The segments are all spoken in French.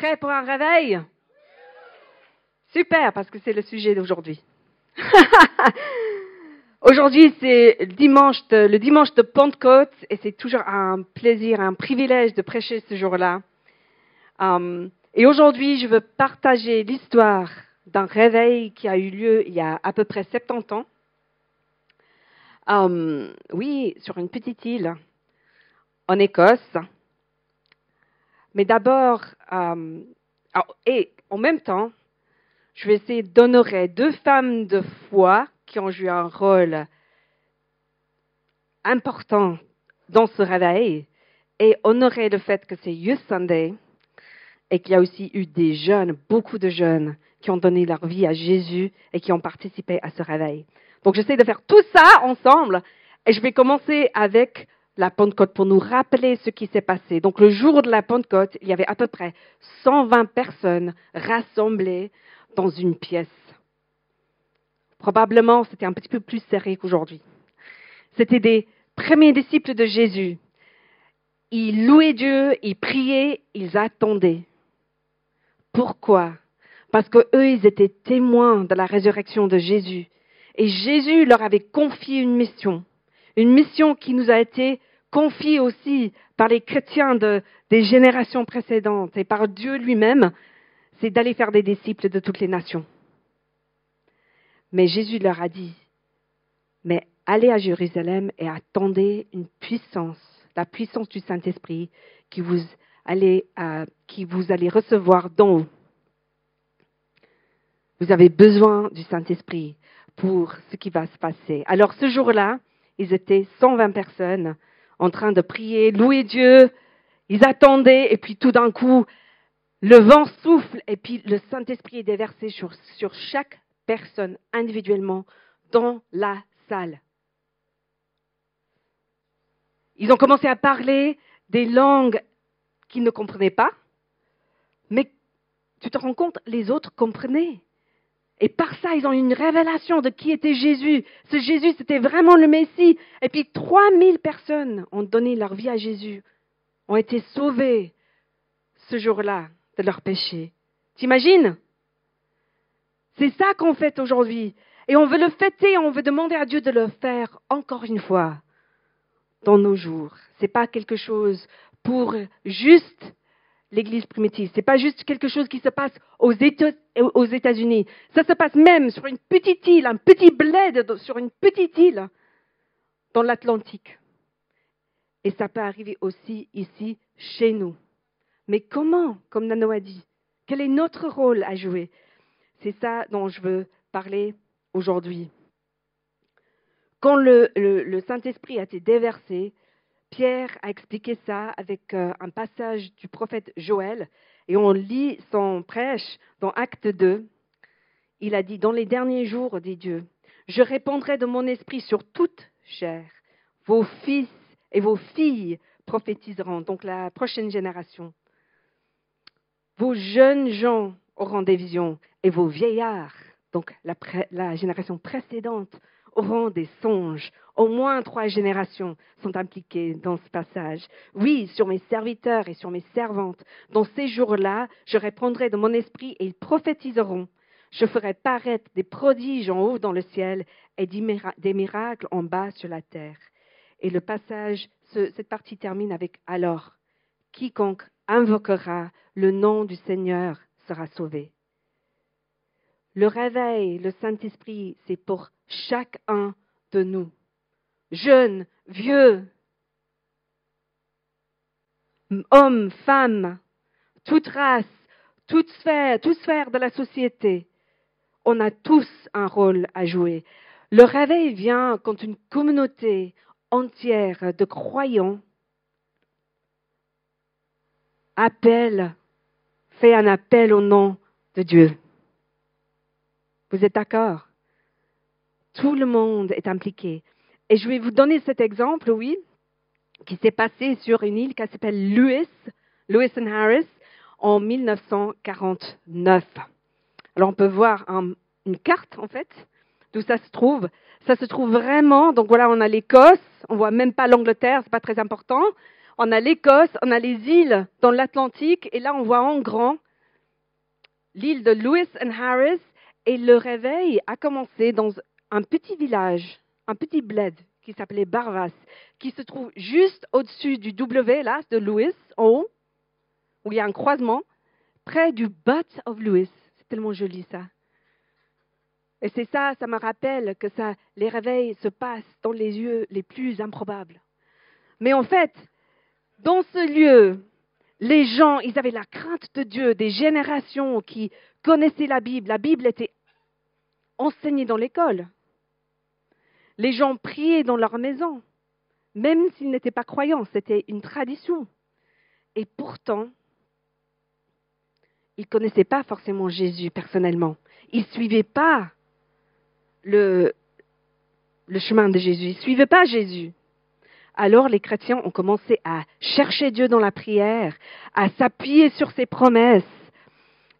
Prêt pour un réveil? Super, parce que c'est le sujet d'aujourd'hui. Aujourd'hui, c'est le dimanche, de, Pentecôte et c'est toujours un plaisir, un privilège de prêcher ce jour-là. Um, et aujourd'hui, je veux partager l'histoire d'un réveil qui a eu lieu il y a à peu près 70 ans. Um, oui, sur une petite île en Écosse. Mais d'abord, um, et en même temps, je vais essayer d'honorer deux femmes de foi qui ont joué un rôle important dans ce réveil et honorer le fait que c'est Youth Sunday et qu'il y a aussi eu des jeunes, beaucoup de jeunes, qui ont donné leur vie à Jésus et qui ont participé à ce réveil. Donc j'essaie de faire tout ça ensemble et je vais commencer avec la Pentecôte pour nous rappeler ce qui s'est passé. Donc le jour de la Pentecôte, il y avait à peu près 120 personnes rassemblées dans une pièce. Probablement, c'était un petit peu plus serré qu'aujourd'hui. C'était des premiers disciples de Jésus. Ils louaient Dieu, ils priaient, ils attendaient. Pourquoi? Parce que eux, ils étaient témoins de la résurrection de Jésus. Et Jésus leur avait confié une mission. Une mission qui nous a été confiée aussi par les chrétiens de, des générations précédentes et par Dieu lui-même, c'est d'aller faire des disciples de toutes les nations. Mais Jésus leur a dit, mais allez à Jérusalem et attendez une puissance, la puissance du Saint-Esprit qui vous allez, euh, qui vous allez recevoir d'en haut. Vous avez besoin du Saint-Esprit pour ce qui va se passer. Alors ce jour-là, ils étaient 120 personnes en train de prier, louer Dieu. Ils attendaient et puis tout d'un coup, le vent souffle et puis le Saint-Esprit est déversé sur, chaque personnes individuellement dans la salle. Ils ont commencé à parler des langues qu'ils ne comprenaient pas, mais tu te rends compte, les autres comprenaient. Et par ça, ils ont eu une révélation de qui était Jésus. Ce Jésus, c'était vraiment le Messie. Et puis 3000 personnes ont donné leur vie à Jésus, ont été sauvées ce jour-là de leurs péchés. T'imagines? C'est ça qu'on fête aujourd'hui. Et on veut le fêter, on veut demander à Dieu de le faire encore une fois dans nos jours. Ce n'est pas quelque chose pour juste l'Église primitive. Ce n'est pas juste quelque chose qui se passe aux États-Unis. Ça se passe même sur une petite île, un petit bled sur une petite île dans l'Atlantique. Et ça peut arriver aussi ici, chez nous. Mais comment, comme Nano a dit Quel est notre rôle à jouer? C'est ça dont je veux parler aujourd'hui. Quand le, Saint-Esprit a été déversé, Pierre a expliqué ça avec euh, un passage du prophète Joël, et on lit son prêche dans Acte 2. Il a dit, dans les derniers jours, dit Dieu, je répandrai de mon esprit sur toute chair. Vos fils et vos filles prophétiseront, donc la prochaine génération. Vos jeunes gens auront des visions et vos vieillards, donc la, génération précédente, auront des songes. Au moins trois générations sont impliquées dans ce passage. Oui, sur mes serviteurs et sur mes servantes, dans ces jours-là, je répondrai de mon esprit et ils prophétiseront. Je ferai paraître des prodiges en haut dans le ciel et des miracles en bas sur la terre. Et le passage, cette partie termine avec alors, quiconque invoquera le nom du Seigneur sera sauvé. Le réveil, le Saint-Esprit, c'est pour chacun de nous, jeunes, vieux, hommes, femmes, toute race, toute sphère, toute sphère de la société. On a tous un rôle à jouer. Le réveil vient quand une communauté entière de croyants appelle, fait un appel au nom de Dieu. Vous êtes d'accord? Tout le monde est impliqué. Et je vais vous donner cet exemple, oui, qui s'est passé sur une île qui s'appelle Lewis, Lewis and Harris, en 1949. Alors on peut voir une carte, en fait, d'où ça se trouve. Ça se trouve vraiment, donc voilà, on a l'Écosse, on voit même pas l'Angleterre, c'est pas très important. On a l'Écosse, on a les îles dans l'Atlantique, et là on voit en grand l'île de Lewis and Harris et le réveil a commencé dans un petit village, un petit bled qui s'appelait Barvas, qui se trouve juste au-dessus du W, là, de Lewis, en haut, où il y a un croisement, près du Butt of Lewis. C'est tellement joli ça. Et c'est ça, ça me rappelle que ça, les réveils se passent dans les lieux les plus improbables. Mais en fait, dans ce lieu, les gens, ils avaient la crainte de Dieu, des générations qui connaissaient la Bible. La Bible était enseignée dans l'école. Les gens priaient dans leur maison, même s'ils n'étaient pas croyants, c'était une tradition. Et pourtant, ils ne connaissaient pas forcément Jésus personnellement. Ils ne suivaient pas le, chemin de Jésus. Ils ne suivaient pas Jésus. Alors les chrétiens ont commencé à chercher Dieu dans la prière, à s'appuyer sur ses promesses.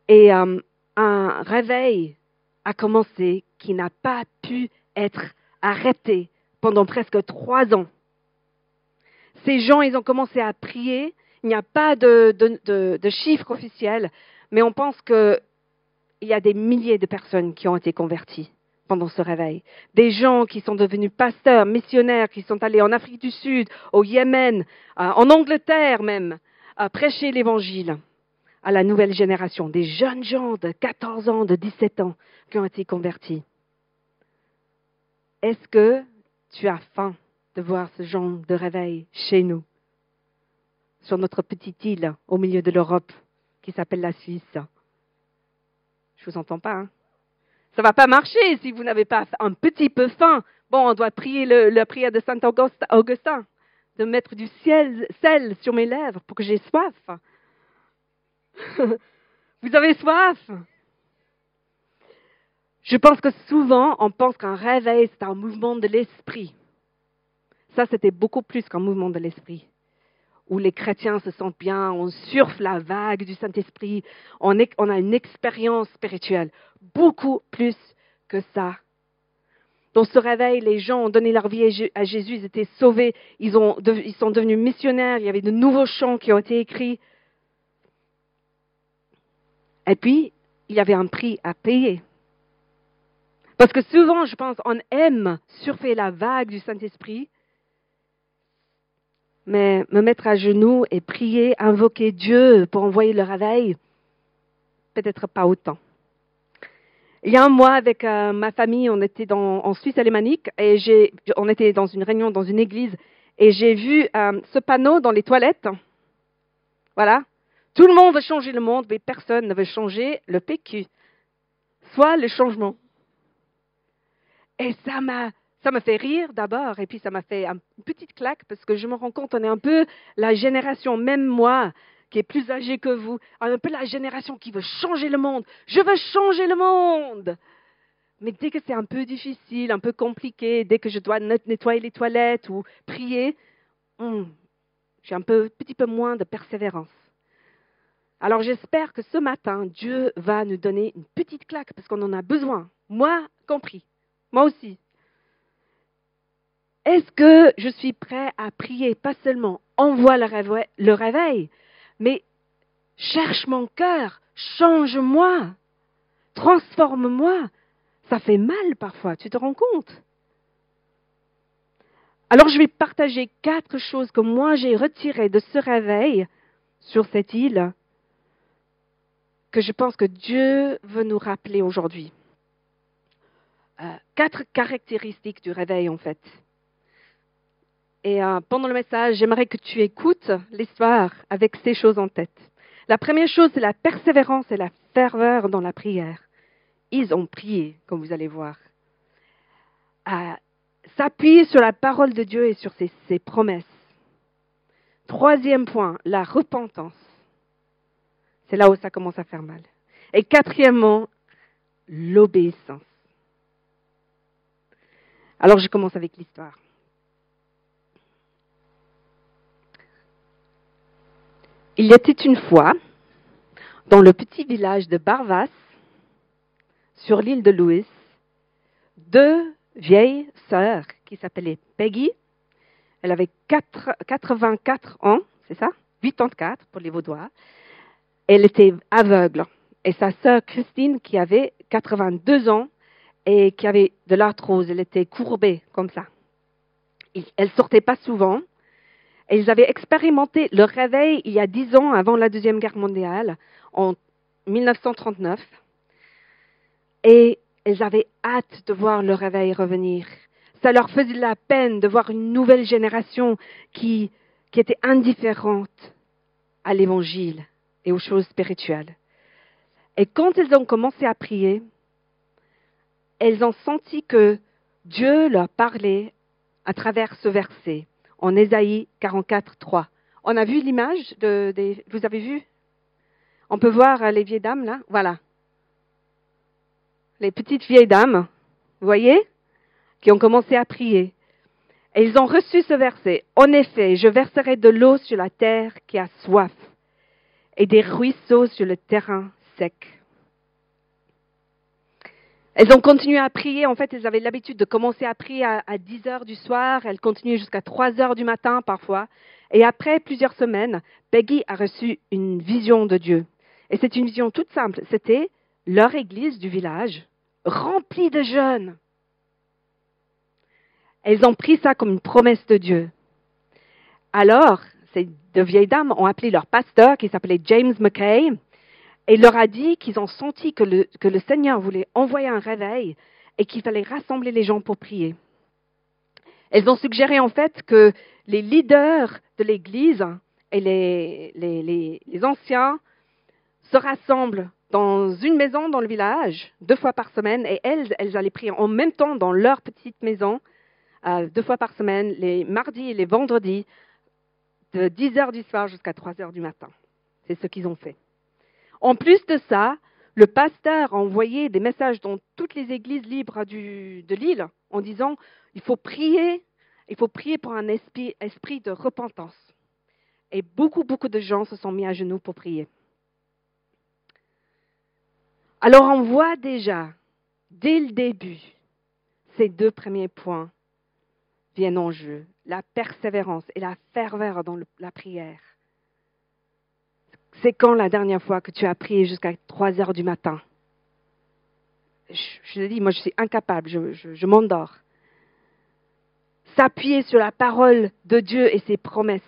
Et euh, un réveil a commencé qui n'a pas pu être arrêté pendant presque trois ans. Ces gens, ils ont commencé à prier. Il n'y a pas de, de, de chiffres officiels, mais on pense qu'il y a des milliers de personnes qui ont été converties pendant ce réveil. Des gens qui sont devenus pasteurs, missionnaires, qui sont allés en Afrique du Sud, au Yémen, euh, en Angleterre même, à prêcher l'Évangile à la nouvelle génération. Des jeunes gens de 14 ans, de 17 ans qui ont été convertis. Est-ce que tu as faim de voir ce genre de réveil chez nous, sur notre petite île au milieu de l'Europe qui s'appelle la Suisse? Je vous entends pas, hein? Ça va pas marcher si vous n'avez pas un petit peu faim. Bon, on doit prier la prière de Saint Augustin, de mettre du ciel, sel sur mes lèvres pour que j'ai soif. vous avez soif Je pense que souvent, on pense qu'un réveil, c'est un mouvement de l'esprit. Ça, c'était beaucoup plus qu'un mouvement de l'esprit où les chrétiens se sentent bien, on surfe la vague du Saint-Esprit, on, a une expérience spirituelle, beaucoup plus que ça. Dans ce réveil, les gens ont donné leur vie à Jésus, ils étaient sauvés, ils, ils sont devenus missionnaires, il y avait de nouveaux chants qui ont été écrits. Et puis, il y avait un prix à payer. Parce que souvent, je pense, on aime surfer la vague du Saint-Esprit, mais me mettre à genoux et prier, invoquer Dieu pour envoyer le réveil, peut-être pas autant. Il y a un mois, avec euh, ma famille, on était en Suisse alémanique et on était dans une réunion dans une église et j'ai vu euh, ce panneau dans les toilettes. Voilà. Tout le monde veut changer le monde, mais personne ne veut changer le PQ, soit le changement. Et ça m'a fait rire d'abord, et puis ça m'a fait une petite claque parce que je me rends compte, on est un peu la génération, même moi, qui est plus âgée que vous, un peu la génération qui veut changer le monde. Je veux changer le monde. Mais dès que c'est un peu difficile, un peu compliqué, dès que je dois nettoyer les toilettes ou prier, hmm, j'ai un peu, petit peu moins de persévérance. Alors j'espère que ce matin, Dieu va nous donner une petite claque parce qu'on en a besoin. Moi compris. Moi aussi. Est-ce que je suis prêt à prier, pas seulement envoie le réveil, le réveil mais cherche mon cœur, change-moi, transforme-moi. Ça fait mal parfois, tu te rends compte? Alors je vais partager quatre choses que moi j'ai retirées de ce réveil sur cette île que je pense que Dieu veut nous rappeler aujourd'hui. Euh, quatre caractéristiques du réveil en fait. Et euh, pendant le message, j'aimerais que tu écoutes l'histoire avec ces choses en tête. La première chose, c'est la persévérance et la ferveur dans la prière. Ils ont prié, comme vous allez voir. À s'appuyer sur la parole de Dieu et sur ses promesses. Troisième point, la repentance. C'est là où ça commence à faire mal. Et quatrièmement, l'obéissance. Alors je commence avec l'histoire. Il y était une fois, dans le petit village de Barvas, sur l'île de Louis, deux vieilles sœurs qui s'appelaient Peggy. Elle avait 84 ans, c'est ça? 84 pour les Vaudois. Elle était aveugle. et sa sœur Christine qui avait 82 ans et qui avait de l'arthrose. Elle était courbée comme ça. Elle ne sortait pas souvent. Et ils avaient expérimenté le réveil il y a dix ans avant la Deuxième Guerre mondiale, en 1939. Et elles avaient hâte de voir le réveil revenir. Ça leur faisait la peine de voir une nouvelle génération qui, qui était indifférente à l'Évangile aux choses spirituelles. Et quand elles ont commencé à prier, elles ont senti que Dieu leur parlait à travers ce verset en Ésaïe 44, 3. On a vu l'image de, vous avez vu? On peut voir euh, les vieilles dames là? Voilà. Les petites vieilles dames, vous voyez? Qui ont commencé à prier. Et ils ont reçu ce verset. En effet, je verserai de l'eau sur la terre qui a soif et des ruisseaux sur le terrain sec. Elles ont continué à prier. En fait, elles avaient l'habitude de commencer à prier à, 10 heures du soir. Elles continuaient jusqu'à 3 heures du matin parfois. Et après plusieurs semaines, Peggy a reçu une vision de Dieu. Et c'est une vision toute simple. C'était leur église du village remplie de jeunes. Elles ont pris ça comme une promesse de Dieu. Alors, ces deux vieilles dames ont appelé leur pasteur qui s'appelait James McKay et leur a dit qu'ils ont senti que le, Seigneur voulait envoyer un réveil et qu'il fallait rassembler les gens pour prier. Elles ont suggéré en fait que les leaders de l'Église et les, anciens se rassemblent dans une maison dans le village deux fois par semaine et elles, elles allaient prier en même temps dans leur petite maison euh, deux fois par semaine, les mardis et les vendredis, de 10 heures du soir jusqu'à 3 heures du matin. C'est ce qu'ils ont fait. En plus de ça, le pasteur a envoyé des messages dans toutes les églises libres de l'île en disant il faut prier, il faut prier pour un esprit, esprit de repentance. Et beaucoup, beaucoup de gens se sont mis à genoux pour prier. Alors on voit déjà, dès le début, ces deux premiers points viennent en jeu, la persévérance et la ferveur dans la prière. C'est quand la dernière fois que tu as prié jusqu'à 3 heures du matin? Je, te dis, moi je suis incapable, je, m'endors. S'appuyer sur la parole de Dieu et ses promesses.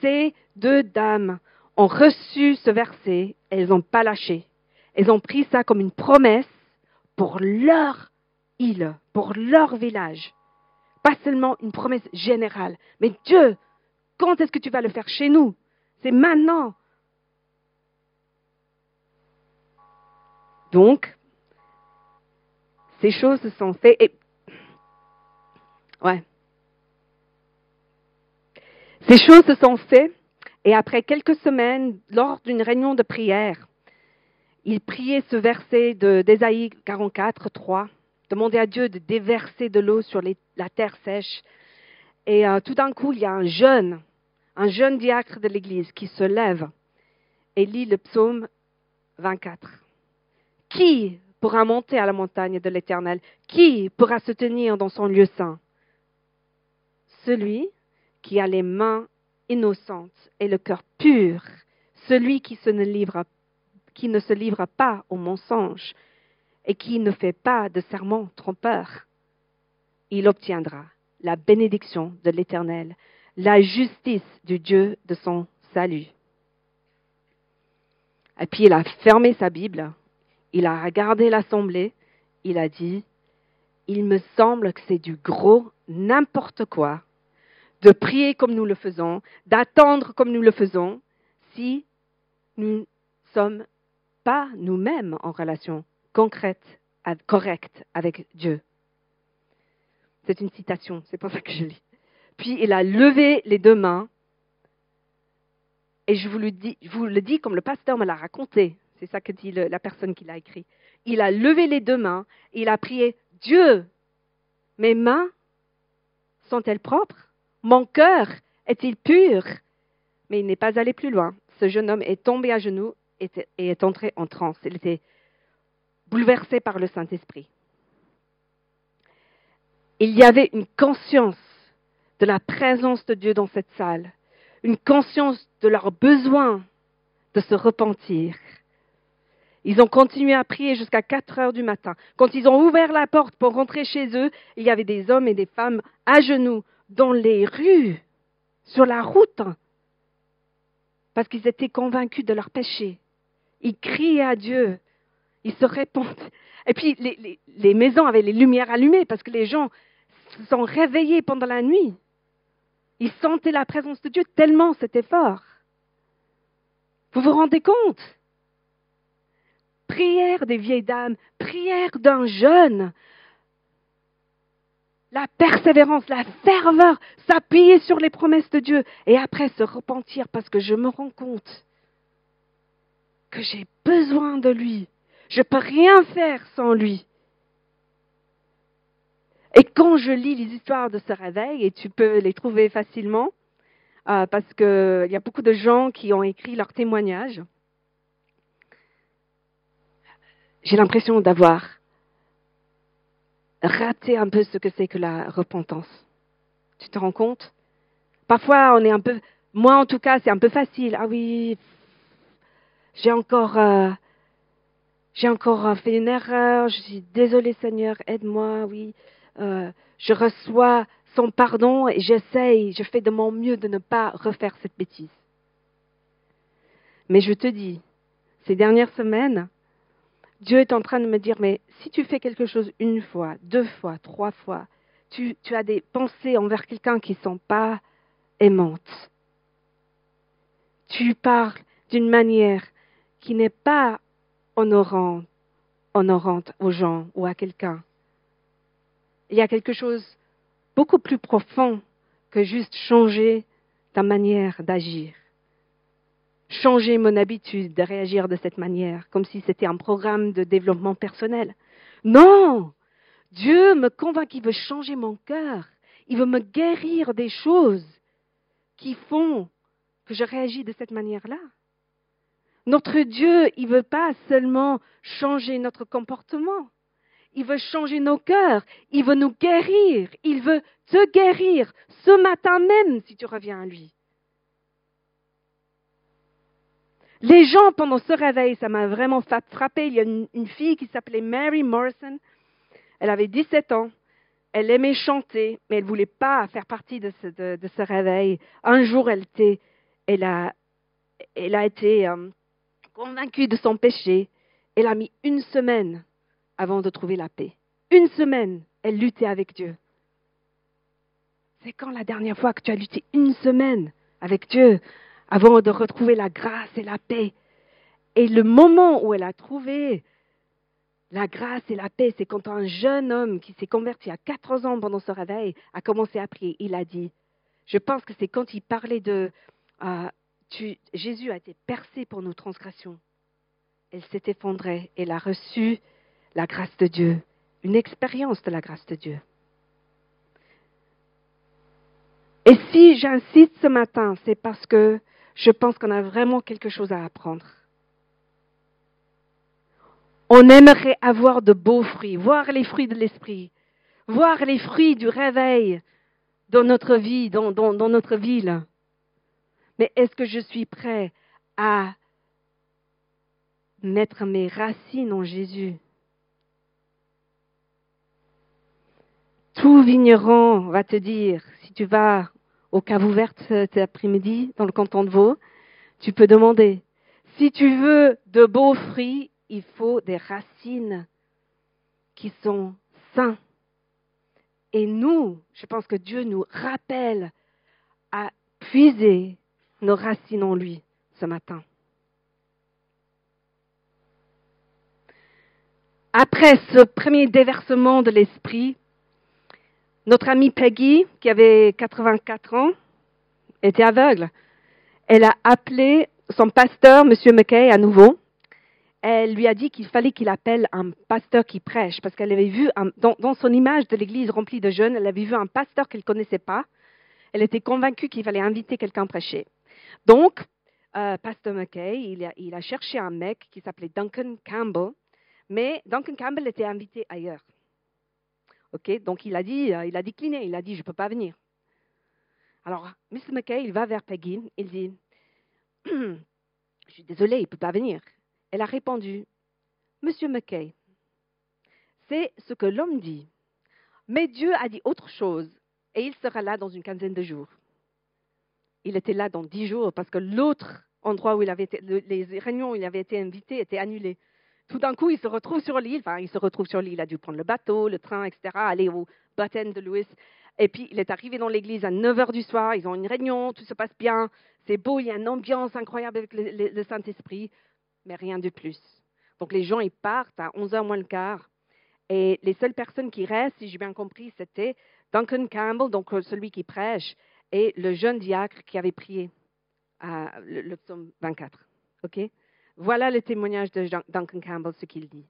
Ces deux dames ont reçu ce verset, elles n'ont pas lâché. Elles ont pris ça comme une promesse pour leur île, pour leur village. Pas seulement une promesse générale, mais Dieu, quand est-ce que tu vas le faire? Chez nous C'est maintenant. Donc, ces choses se sont faites. Et... Ouais. Ces choses se sont faites et après quelques semaines, lors d'une réunion de prière, il priait ce verset d'Ésaïe 44, 3, demandait à Dieu de déverser de l'eau sur la terre sèche. Et euh, tout d'un coup, il y a un jeune, un jeune diacre de l'Église qui se lève et lit le psaume 24. Qui pourra monter à la montagne de l'Éternel? Qui pourra se tenir dans son lieu saint? Celui qui a les mains innocentes et le cœur pur, celui qui, ne, qui ne se livre pas au mensonge et qui ne fait pas de serment trompeur. Il obtiendra la bénédiction de l'Éternel, la justice du Dieu de son salut. Et puis il a fermé sa Bible il a regardé l'assemblée, il a dit, il me semble que c'est du gros n'importe quoi de prier comme nous le faisons, d'attendre comme nous le faisons, si nous ne sommes pas nous-mêmes en relation concrète, correcte avec Dieu. C'est une citation, c'est pour ça que je lis. Puis il a levé les deux mains, et je vous le dis, je vous le dis comme le pasteur me l'a raconté. C'est ça que dit la personne qui l'a écrit. Il a levé les deux mains et il a prié Dieu, mes mains sont-elles propres? Mon cœur est-il pur? Mais il n'est pas allé plus loin. Ce jeune homme est tombé à genoux et est entré en transe. Il était bouleversé par le Saint-Esprit. Il y avait une conscience de la présence de Dieu dans cette salle, une conscience de leur besoin de se repentir. Ils ont continué à prier jusqu'à 4 heures du matin. Quand ils ont ouvert la porte pour rentrer chez eux, il y avait des hommes et des femmes à genoux dans les rues, sur la route, parce qu'ils étaient convaincus de leur péché. Ils criaient à Dieu. Ils se répondent. Et puis les maisons avaient les lumières allumées parce que les gens se sont réveillés pendant la nuit. Ils sentaient la présence de Dieu tellement c'était fort. Vous vous rendez compte? Prière des vieilles dames, prière d'un jeune. La persévérance, la ferveur, s'appuyer sur les promesses de Dieu et après se repentir parce que je me rends compte que j'ai besoin de lui. Je ne peux rien faire sans lui. Et quand je lis les histoires de ce réveil, et tu peux les trouver facilement, euh, parce qu'il y a beaucoup de gens qui ont écrit leurs témoignages, j'ai l'impression d'avoir raté un peu ce que c'est que la repentance. Tu te rends compte? Parfois, on est un peu, moi en tout cas, c'est un peu facile. Ah oui, j'ai encore, euh, j'ai encore fait une erreur. Je suis désolée, Seigneur, aide-moi. Oui, euh, je reçois son pardon et j'essaye, je fais de mon mieux de ne pas refaire cette bêtise. Mais je te dis, ces dernières semaines, Dieu est en train de me dire, mais si tu fais quelque chose une fois, deux fois, trois fois, tu, tu as des pensées envers quelqu'un qui ne sont pas aimantes. Tu parles d'une manière qui n'est pas honorante, aux gens ou à quelqu'un il y a quelque chose beaucoup plus profond que juste changer ta manière d'agir. Changer mon habitude de réagir de cette manière, comme si c'était un programme de développement personnel. Non Dieu me convainc qu'il veut changer mon cœur. Il veut me guérir des choses qui font que je réagis de cette manière-là. Notre Dieu, il ne veut pas seulement changer notre comportement. Il veut changer nos cœurs. Il veut nous guérir. Il veut te guérir ce matin même si tu reviens à lui. Les gens, pendant ce réveil, ça m'a vraiment frappé. Il y a une, fille qui s'appelait Mary Morrison. Elle avait 17 ans. Elle aimait chanter, mais elle ne voulait pas faire partie de ce, réveil. Un jour, elle, a, elle a été euh, convaincue de son péché. Elle a mis une semaine avant de trouver la paix. Une semaine, elle luttait avec Dieu. C'est quand la dernière fois que tu as lutté une semaine avec Dieu avant de retrouver la grâce et la paix? Et le moment où elle a trouvé la grâce et la paix, c'est quand un jeune homme qui s'est converti à 14 ans pendant ce réveil a commencé à prier. Il a dit, je pense que c'est quand il parlait de euh, Jésus a été percé pour nos transgressions. Elle s'est effondrée, elle a reçu la grâce de Dieu, une expérience de la grâce de Dieu. Et si j'insiste ce matin, c'est parce que je pense qu'on a vraiment quelque chose à apprendre. On aimerait avoir de beaux fruits, voir les fruits de l'esprit, voir les fruits du réveil dans notre vie, dans, dans notre ville. Mais est-ce que je suis prêt à mettre mes racines en Jésus? Tout vigneron va te dire, si tu vas au cave ouverte cet après-midi dans le canton de Vaud, tu peux demander. Si tu veux de beaux fruits, il faut des racines qui sont sains. Et nous, je pense que Dieu nous rappelle à puiser nos racines en lui ce matin. Après ce premier déversement de l'esprit, notre amie Peggy, qui avait 84 ans, était aveugle. Elle a appelé son pasteur, M. McKay, à nouveau. Elle lui a dit qu'il fallait qu'il appelle un pasteur qui prêche, parce qu'elle avait vu, dans, son image de l'église remplie de jeunes, elle avait vu un pasteur qu'elle ne connaissait pas. Elle était convaincue qu'il fallait inviter quelqu'un à prêcher. Donc, euh, pasteur McKay, il a, cherché un mec qui s'appelait Duncan Campbell, mais Duncan Campbell était invité ailleurs. Ok, donc il a dit, euh, il a décliné, il a dit, je ne peux pas venir. Alors, Mr. McKay, il va vers Peggy, il dit, je suis désolé, il ne peut pas venir. Elle a répondu, Monsieur McKay, c'est ce que l'homme dit. Mais Dieu a dit autre chose et il sera là dans une quinzaine de jours. Il était là dans dix jours parce que l'autre endroit où il avait été, les réunions où il avait été invité étaient annulées. Tout d'un coup, il se retrouve sur l'île, enfin, il se retrouve sur l'île, il a dû prendre le bateau, le train, etc., aller au baptême de Louis. Et puis, il est arrivé dans l'église à 9 h du soir, ils ont une réunion, tout se passe bien, c'est beau, il y a une ambiance incroyable avec le, Saint-Esprit, mais rien de plus. Donc, les gens, ils partent à 11 h moins le quart. Et les seules personnes qui restent, si j'ai bien compris, c'était Duncan Campbell, donc euh, celui qui prêche, et le jeune diacre qui avait prié le, psaume 24. OK? Voilà le témoignage de Duncan Campbell, ce qu'il dit.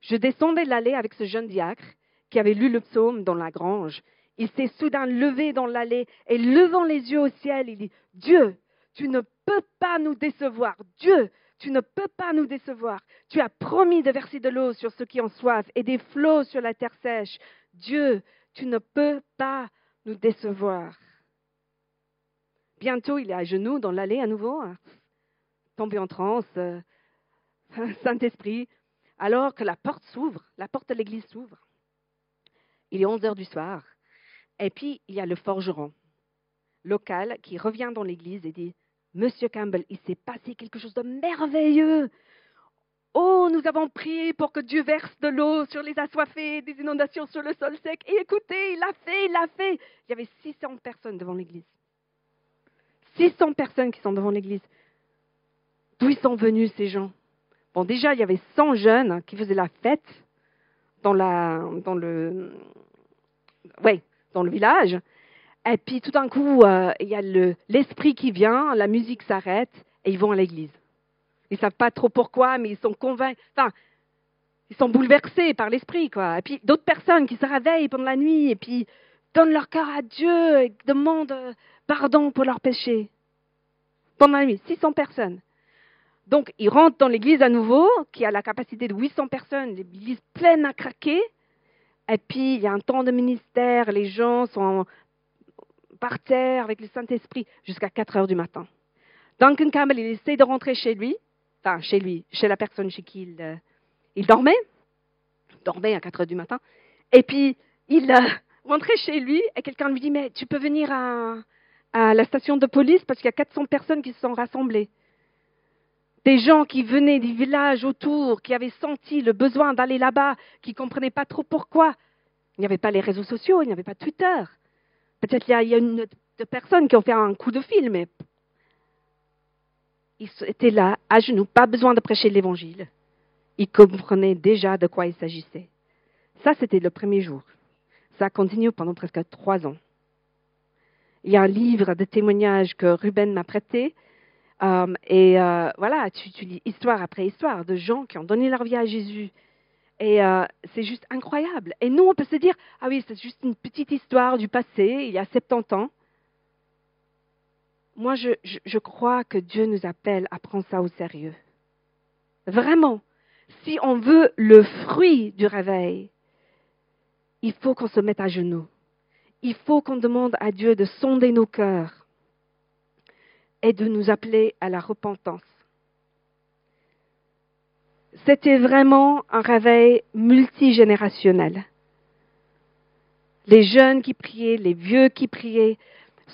Je descendais l'allée avec ce jeune diacre qui avait lu le psaume dans la grange. Il s'est soudain levé dans l'allée et levant les yeux au ciel, il dit Dieu, tu ne peux pas nous décevoir. Dieu, tu ne peux pas nous décevoir. Tu as promis de verser de l'eau sur ceux qui ont soif et des flots sur la terre sèche. Dieu, tu ne peux pas nous décevoir. Bientôt, il est à genoux dans l'allée à nouveau, hein. tombé en transe, euh, Saint-Esprit, alors que la porte s'ouvre, la porte de l'église s'ouvre. Il est 11 heures du soir. Et puis, il y a le forgeron local qui revient dans l'église et dit Monsieur Campbell, il s'est passé quelque chose de merveilleux. Oh, nous avons prié pour que Dieu verse de l'eau sur les assoiffés, des inondations sur le sol sec. Et écoutez, il l'a fait, il l'a fait. Il y avait 600 personnes devant l'église. 600 personnes qui sont devant l'église. D'où ils sont venus ces gens? Bon, déjà, il y avait 100 jeunes qui faisaient la fête dans, le, village. Et puis tout d'un coup, euh, il y a l'esprit qui vient, la musique s'arrête et ils vont à l'église. Ils ne savent pas trop pourquoi, mais ils sont convaincus. Enfin, ils sont bouleversés par l'esprit. Et puis d'autres personnes qui se réveillent pendant la nuit et puis donnent leur cœur à Dieu et demandent euh, pardon pour leurs péchés. Pendant la nuit, 600 personnes. Donc, ils rentrent dans l'église à nouveau, qui a la capacité de 800 personnes, l'église pleine à craquer. Et puis, il y a un temps de ministère, les gens sont par terre avec le Saint-Esprit jusqu'à 4 heures du matin. Duncan Campbell, il essaie de rentrer chez lui, enfin, chez lui, chez la personne chez qui il, euh, il dormait, dormait à 4 heures du matin. Et puis, il euh, rentrait chez lui et quelqu'un lui dit, mais tu peux venir à, à la station de police parce qu'il y a 400 personnes qui se sont rassemblées. Des gens qui venaient des villages autour, qui avaient senti le besoin d'aller là-bas, qui ne comprenaient pas trop pourquoi. Il n'y avait pas les réseaux sociaux, il n'y avait pas Twitter. Peut-être qu'il y a une de personnes qui ont fait un coup de fil, mais ils étaient là, à genoux, pas besoin de prêcher l'évangile. Ils comprenaient déjà de quoi il s'agissait. Ça, c'était le premier jour. Ça a continué pendant presque trois ans. Il y a un livre de témoignages que Ruben m'a prêté, euh, et euh, voilà, tu, lis histoire après histoire de gens qui ont donné leur vie à Jésus. Et euh, c'est juste incroyable. Et nous, on peut se dire, ah oui, c'est juste une petite histoire du passé, il y a 70 ans. Moi, je, je crois que Dieu nous appelle à prendre ça au sérieux. Vraiment. Si on veut le fruit du réveil, il faut qu'on se mette à genoux. Il faut qu'on demande à Dieu de sonder nos cœurs et de nous appeler à la repentance. C'était vraiment un réveil multigénérationnel. Les jeunes qui priaient, les vieux qui priaient.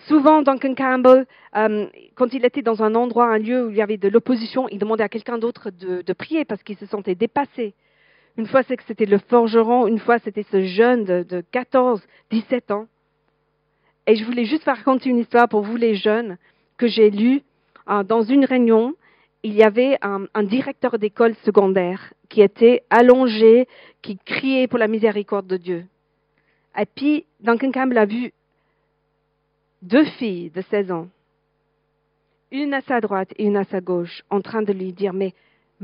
Souvent, Duncan Campbell, euh, quand il était dans un endroit, un lieu où il y avait de l'opposition, il demandait à quelqu'un d'autre de, prier parce qu'il se sentait dépassé. Une fois, c'était le forgeron, une fois, c'était ce jeune de, de 14, 17 ans. Et je voulais juste raconter une histoire pour vous, les jeunes que j'ai lu euh, dans une réunion, il y avait un, directeur d'école secondaire qui était allongé, qui criait pour la miséricorde de Dieu. Et puis, Duncan Campbell a vu deux filles de 16 ans, une à sa droite et une à sa gauche, en train de lui dire, mais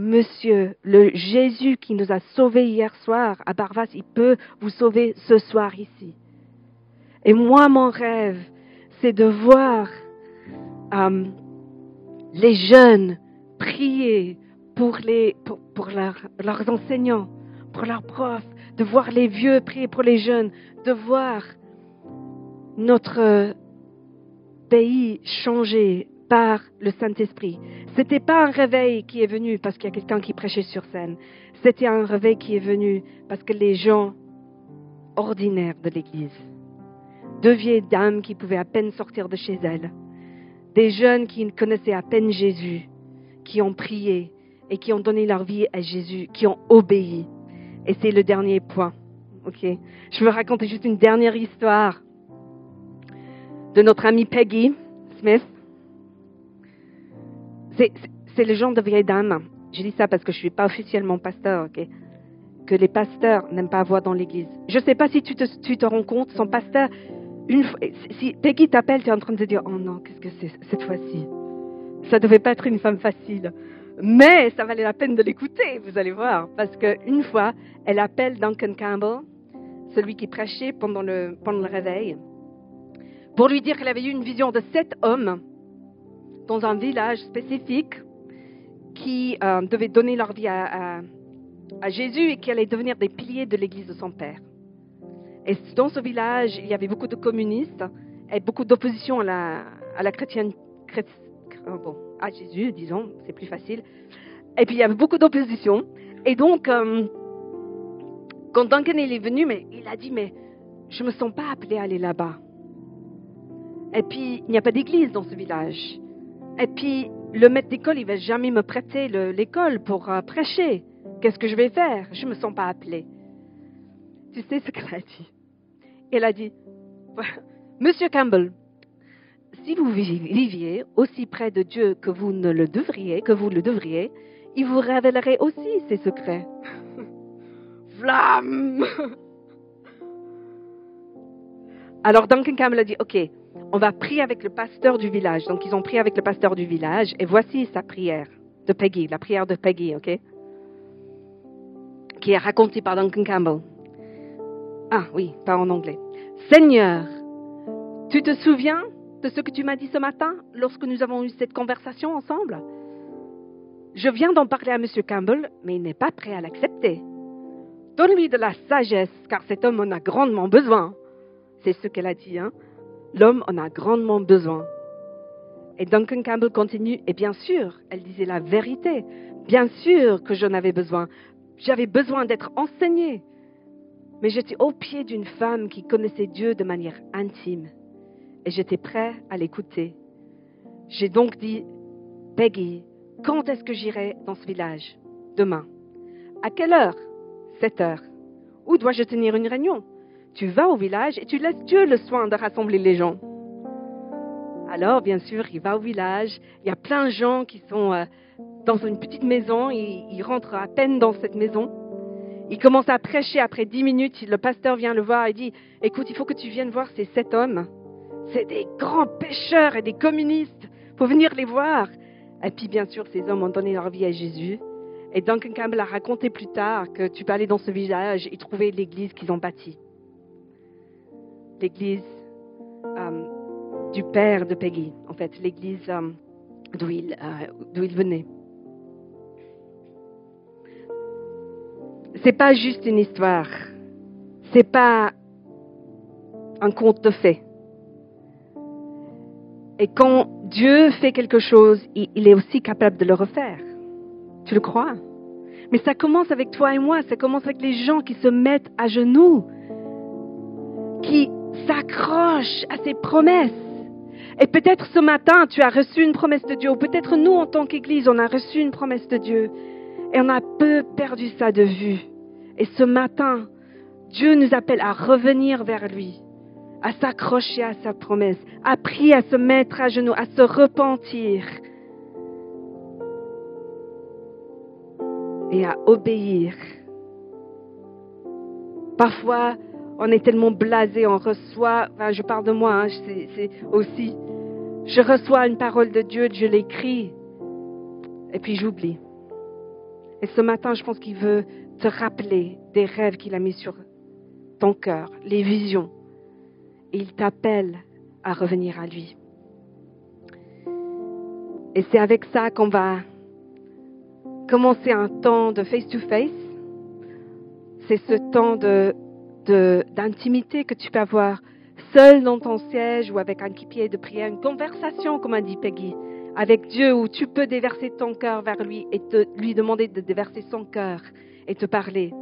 Monsieur, le Jésus qui nous a sauvés hier soir à Barvas, il peut vous sauver ce soir ici. Et moi, mon rêve, c'est de voir euh, les jeunes prier pour, leurs enseignants, pour leurs profs, de voir les vieux prier pour les jeunes, de voir notre pays changer par le Saint-Esprit. C'était pas un réveil qui est venu parce qu'il y a quelqu'un qui prêchait sur scène. C'était un réveil qui est venu parce que les gens ordinaires de l'Église, deux vieilles dames qui pouvaient à peine sortir de chez elles, des jeunes qui connaissaient à peine Jésus, qui ont prié et qui ont donné leur vie à Jésus, qui ont obéi. Et c'est le dernier point. Ok? Je veux raconter juste une dernière histoire de notre amie Peggy Smith. C'est le genre de vieille dame. Je dis ça parce que je ne suis pas officiellement pasteur, ok? Que les pasteurs n'aiment pas avoir dans l'église. Je ne sais pas si tu te, tu te rends compte, son pasteur, une fois, si Peggy t'appelle, tu es en train de te dire Oh non, qu'est-ce que c'est cette fois-ci? Ça ne devait pas être une femme facile. Mais ça valait la peine de l'écouter, vous allez voir. Parce qu'une fois, elle appelle Duncan Campbell, celui qui prêchait pendant le, pendant le réveil, pour lui dire qu'elle avait eu une vision de sept hommes dans un village spécifique qui euh, devaient donner leur vie à, Jésus et qui allaient devenir des piliers de l'église de son père. Et dans ce village, il y avait beaucoup de communistes et beaucoup d'opposition à la, à la chrétienne, oh bon, à Jésus, disons, c'est plus facile. Et puis il y avait beaucoup d'opposition. Et donc, euh, quand Duncan est venu, mais il a dit, mais je ne me sens pas appelé à aller là-bas. Et puis, il n'y a pas d'église dans ce village. Et puis, le maître d'école, il ne va jamais me prêter l'école pour euh, prêcher. Qu'est-ce que je vais faire? Je ne me sens pas appelé. Tu sais ce qu'elle a dit? Elle a dit, Monsieur Campbell, si vous viviez aussi près de Dieu que vous ne le devriez, que vous le devriez, il vous révélerait aussi ses secrets. Flamme Alors Duncan Campbell a dit, OK, on va prier avec le pasteur du village. Donc ils ont prié avec le pasteur du village et voici sa prière de Peggy, la prière de Peggy, OK? Qui est racontée par Duncan Campbell. Ah oui, pas en anglais. Seigneur, tu te souviens de ce que tu m'as dit ce matin lorsque nous avons eu cette conversation ensemble? Je viens d'en parler à M. Campbell, mais il n'est pas prêt à l'accepter. Donne-lui de la sagesse, car cet homme en a grandement besoin. C'est ce qu'elle a dit, hein L'homme en a grandement besoin. Et Duncan Campbell continue, et bien sûr, elle disait la vérité. Bien sûr que j'en avais besoin. J'avais besoin d'être enseignée. Mais j'étais au pied d'une femme qui connaissait Dieu de manière intime et j'étais prêt à l'écouter. J'ai donc dit, Peggy, quand est-ce que j'irai dans ce village? Demain. À quelle heure? 7 heures. Où dois-je tenir une réunion? Tu vas au village et tu laisses Dieu le soin de rassembler les gens. Alors, bien sûr, il va au village. Il y a plein de gens qui sont euh, dans une petite maison. il rentre à peine dans cette maison. Il commence à prêcher après dix minutes. Le pasteur vient le voir et dit Écoute, il faut que tu viennes voir ces sept hommes. C'est des grands pécheurs et des communistes. Il faut venir les voir. Et puis, bien sûr, ces hommes ont donné leur vie à Jésus. Et Duncan Campbell a raconté plus tard que tu peux aller dans ce village et trouver l'église qu'ils ont bâtie. L'église euh, du père de Peggy, en fait, l'église euh, d'où il, euh, il venait. c'est pas juste une histoire. C'est pas un conte de fait. Et quand Dieu fait quelque chose, il est aussi capable de le refaire. Tu le crois? Mais ça commence avec toi et moi, ça commence avec les gens qui se mettent à genoux, qui s'accrochent à ses promesses. Et peut-être ce matin, tu as reçu une promesse de Dieu, ou peut-être nous, en tant qu'Église, on a reçu une promesse de Dieu. Et on a peu perdu ça de vue. Et ce matin, Dieu nous appelle à revenir vers lui, à s'accrocher à sa promesse, à prier, à se mettre à genoux, à se repentir et à obéir. Parfois, on est tellement blasé, on reçoit, je parle de moi, hein, c'est aussi, je reçois une parole de Dieu, je l'écris, et puis j'oublie. Et ce matin, je pense qu'il veut te rappeler des rêves qu'il a mis sur ton cœur, les visions. Et il t'appelle à revenir à lui. Et c'est avec ça qu'on va commencer un temps de face-to-face. C'est ce temps de, d'intimité que tu peux avoir seul dans ton siège ou avec un pied de prière, une conversation, comme a dit Peggy. avec Dieu où tu peux déverser ton cœur vers lui et te, lui demander de déverser son cœur et te parler.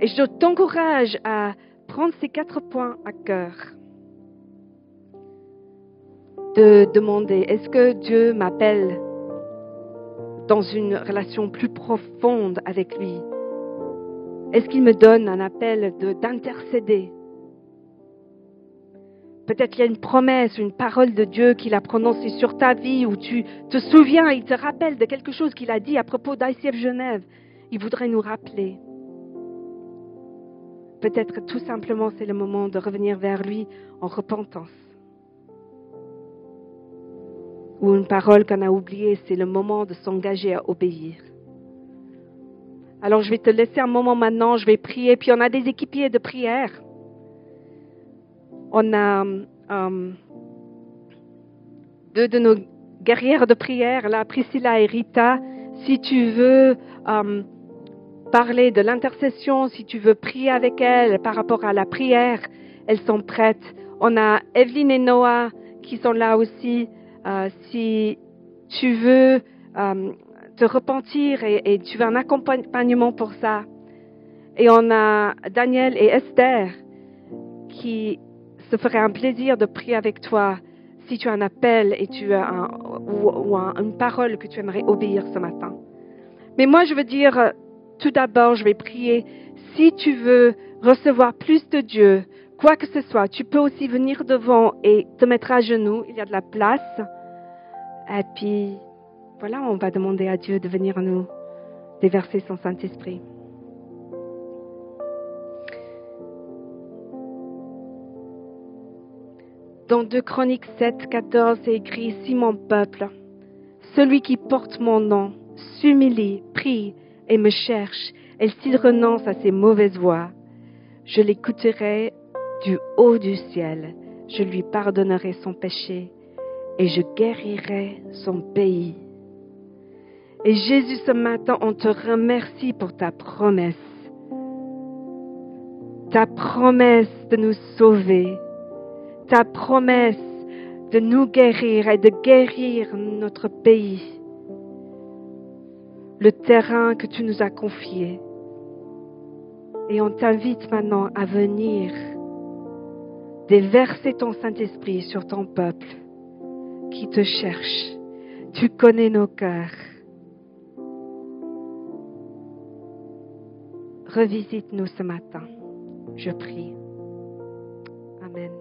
Et je t'encourage à prendre ces quatre points à cœur. De demander, est-ce que Dieu m'appelle dans une relation plus profonde avec lui? Est-ce qu'il me donne un appel d'intercéder? Peut-être il y a une promesse, une parole de Dieu qu'il a prononcée sur ta vie, où tu te souviens, il te rappelle de quelque chose qu'il a dit à propos d'ICF Genève. Il voudrait nous rappeler. Peut-être tout simplement c'est le moment de revenir vers lui en repentance. Ou une parole qu'on a oubliée, c'est le moment de s'engager à obéir. Alors je vais te laisser un moment maintenant, je vais prier, puis on a des équipiers de prière. On a euh, deux de nos guerrières de prière, là, Priscilla et Rita. Si tu veux euh, parler de l'intercession, si tu veux prier avec elles par rapport à la prière, elles sont prêtes. On a Evelyne et Noah qui sont là aussi. Euh, si tu veux te repentir et, tu veux un accompagnement pour ça. Et on a Daniel et Esther qui ce ferait un plaisir de prier avec toi si tu as un appel et tu as ou, une parole que tu aimerais obéir ce matin. Mais moi, je veux dire, tout d'abord, je vais prier. Si tu veux recevoir plus de Dieu, quoi que ce soit, tu peux aussi venir devant et te mettre à genoux. Il y a de la place. Et puis, voilà, on va demander à Dieu de venir nous déverser son Saint-Esprit. Dans 2 Chroniques 7, 14, c'est écrit Si mon peuple, celui qui porte mon nom, s'humilie, prie et me cherche, et s'il renonce à ses mauvaises voies, je l'écouterai du haut du ciel, je lui pardonnerai son péché et je guérirai son pays. Et Jésus, ce matin, on te remercie pour ta promesse. Ta promesse de nous sauver, ta promesse de nous guérir et de guérir notre pays, le terrain que tu nous as confié. Et on t'invite maintenant à venir déverser ton Saint-Esprit sur ton peuple qui te cherche. Tu connais nos cœurs. Revisite-nous ce matin, je prie. Amen.